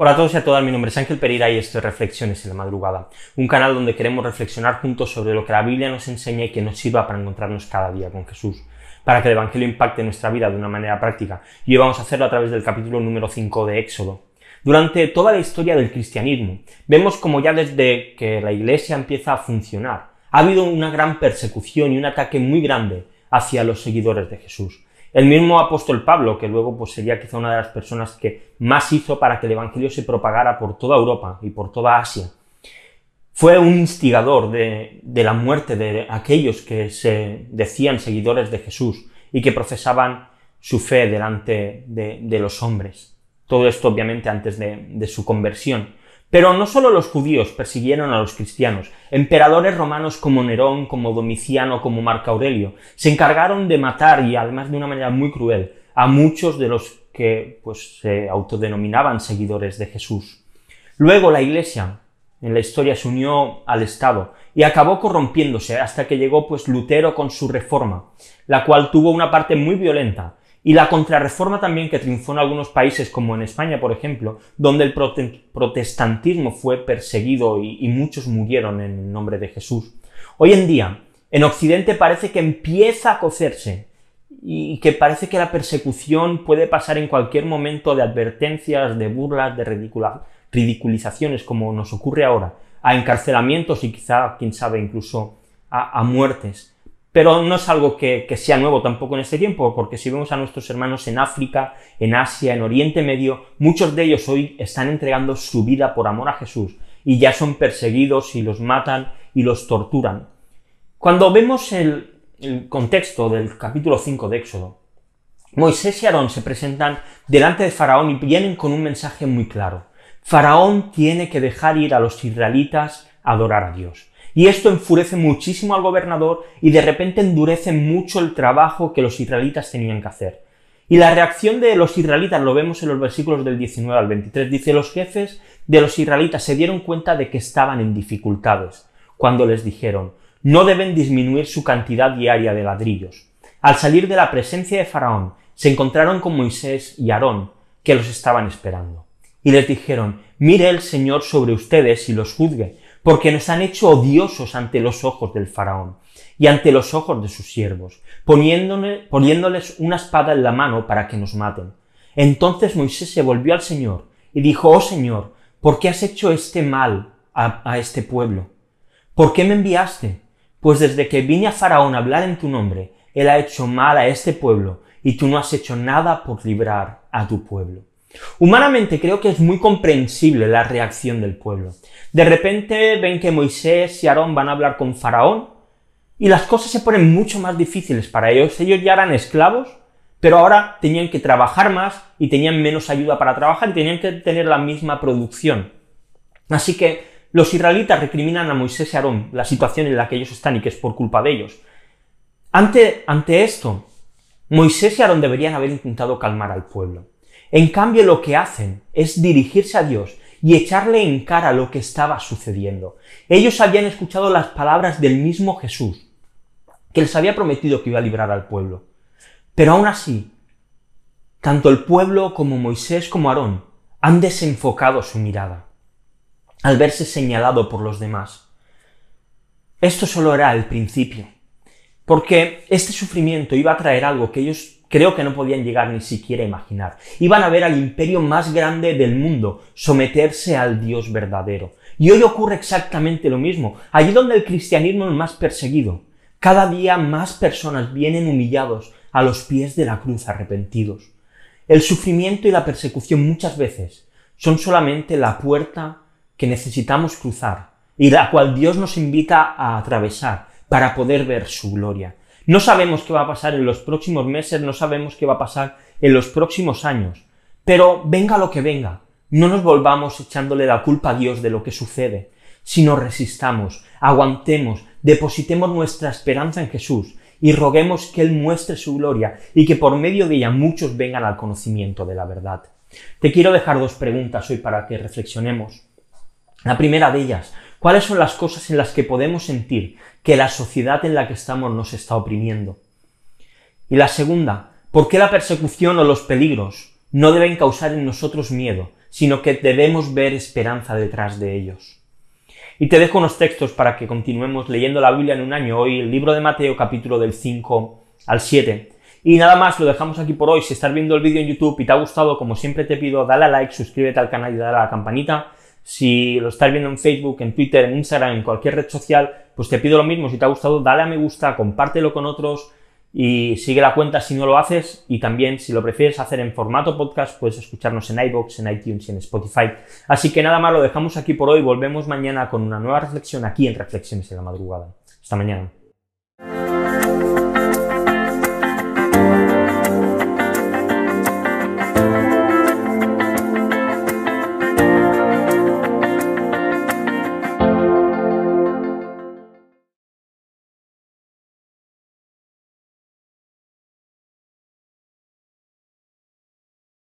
Hola a todos y a todas, mi nombre es Ángel Pereira y esto es Reflexiones en la Madrugada, un canal donde queremos reflexionar juntos sobre lo que la Biblia nos enseña y que nos sirva para encontrarnos cada día con Jesús, para que el Evangelio impacte nuestra vida de una manera práctica, y hoy vamos a hacerlo a través del capítulo número 5 de Éxodo. Durante toda la historia del cristianismo, vemos como ya desde que la Iglesia empieza a funcionar, ha habido una gran persecución y un ataque muy grande hacia los seguidores de Jesús. El mismo apóstol Pablo, que luego pues, sería quizá una de las personas que más hizo para que el Evangelio se propagara por toda Europa y por toda Asia, fue un instigador de, la muerte de aquellos que se decían seguidores de Jesús y que profesaban su fe delante de, los hombres. Todo esto obviamente antes de su conversión. Pero no solo los judíos persiguieron a los cristianos, emperadores romanos como Nerón, como Domiciano, como Marco Aurelio, se encargaron de matar y además de una manera muy cruel a muchos de los que pues se autodenominaban seguidores de Jesús. Luego la Iglesia en la historia se unió al Estado y acabó corrompiéndose hasta que llegó pues Lutero con su reforma, la cual tuvo una parte muy violenta y la contrarreforma también que triunfó en algunos países, como en España, por ejemplo, donde el protestantismo fue perseguido y, muchos murieron en nombre de Jesús. Hoy en día, en Occidente parece que empieza a cocerse y que parece que la persecución puede pasar en cualquier momento de advertencias, de burlas, de ridiculizaciones, como nos ocurre ahora, a encarcelamientos y quizá, quién sabe, incluso a muertes. Pero no es algo que, sea nuevo tampoco en este tiempo, porque si vemos a nuestros hermanos en África, en Asia, en Oriente Medio, muchos de ellos hoy están entregando su vida por amor a Jesús y ya son perseguidos y los matan y los torturan. Cuando vemos el, el contexto del capítulo 5 de Éxodo, Moisés y Aarón se presentan delante de Faraón y vienen con un mensaje muy claro. Faraón tiene que dejar ir a los israelitas a adorar a Dios. Y esto enfurece muchísimo al gobernador y de repente endurece mucho el trabajo que los israelitas tenían que hacer. Y la reacción de los israelitas lo vemos en los versículos del 19 al 23. Dice, los jefes de los israelitas se dieron cuenta de que estaban en dificultades cuando les dijeron, no deben disminuir su cantidad diaria de ladrillos. Al salir de la presencia de Faraón, se encontraron con Moisés y Aarón, que los estaban esperando. Y les dijeron, mire el Señor sobre ustedes y los juzgue, porque nos han hecho odiosos ante los ojos del faraón y ante los ojos de sus siervos, poniéndoles una espada en la mano para que nos maten. Entonces Moisés se volvió al Señor y dijo, Oh Señor, ¿por qué has hecho este mal a, este pueblo? ¿Por qué me enviaste? Pues desde que vine a Faraón a hablar en tu nombre, él ha hecho mal a este pueblo y tú no has hecho nada por librar a tu pueblo. Humanamente creo que es muy comprensible la reacción del pueblo. De repente ven que Moisés y Aarón van a hablar con Faraón y las cosas se ponen mucho más difíciles para ellos. Ellos ya eran esclavos, pero ahora tenían que trabajar más y tenían menos ayuda para trabajar y tenían que tener la misma producción. Así que los israelitas recriminan a Moisés y Aarón la situación en la que ellos están y que es por culpa de ellos. Ante, ante esto, Moisés y Aarón deberían haber intentado calmar al pueblo. En cambio, lo que hacen es dirigirse a Dios y echarle en cara lo que estaba sucediendo. Ellos habían escuchado las palabras del mismo Jesús, que les había prometido que iba a librar al pueblo. Pero aún así, tanto el pueblo como Moisés como Aarón han desenfocado su mirada al verse señalado por los demás. Esto solo era el principio, porque este sufrimiento iba a traer algo que ellos creo que no podían llegar ni siquiera a imaginar. Iban a ver al imperio más grande del mundo someterse al Dios verdadero. Y hoy ocurre exactamente lo mismo. Allí donde el cristianismo es más perseguido, cada día más personas vienen humillados a los pies de la cruz arrepentidos. El sufrimiento y la persecución muchas veces son solamente la puerta que necesitamos cruzar y la cual Dios nos invita a atravesar para poder ver su gloria. No sabemos qué va a pasar en los próximos meses, no sabemos qué va a pasar en los próximos años. Pero venga lo que venga, no nos volvamos echándole la culpa a Dios de lo que sucede, sino resistamos, aguantemos, depositemos nuestra esperanza en Jesús y roguemos que Él muestre su gloria y que por medio de ella muchos vengan al conocimiento de la verdad. Te quiero dejar dos preguntas hoy para que reflexionemos. La primera de ellas, ¿Cuáles son las cosas en las que podemos sentir que la sociedad en la que estamos nos está oprimiendo? Y la segunda, ¿por qué la persecución o los peligros no deben causar en nosotros miedo, sino que debemos ver esperanza detrás de ellos. Y te dejo unos textos para que continuemos leyendo la Biblia en un año. Hoy el libro de Mateo capítulo del 5 al 7. Y nada más, lo dejamos aquí por hoy. Si estás viendo el vídeo en YouTube y te ha gustado, como siempre te pido, dale a like, suscríbete al canal y dale a la campanita. Si lo estás viendo en Facebook, en Twitter, en Instagram, en cualquier red social, pues te pido lo mismo. Si te ha gustado, dale a me gusta, compártelo con otros y sigue la cuenta si no lo haces. Y también, si lo prefieres hacer en formato podcast, puedes escucharnos en iBox, en iTunes y en Spotify. Así que nada más, lo dejamos aquí por hoy. Volvemos mañana con una nueva reflexión aquí en Reflexiones en la Madrugada. Hasta mañana.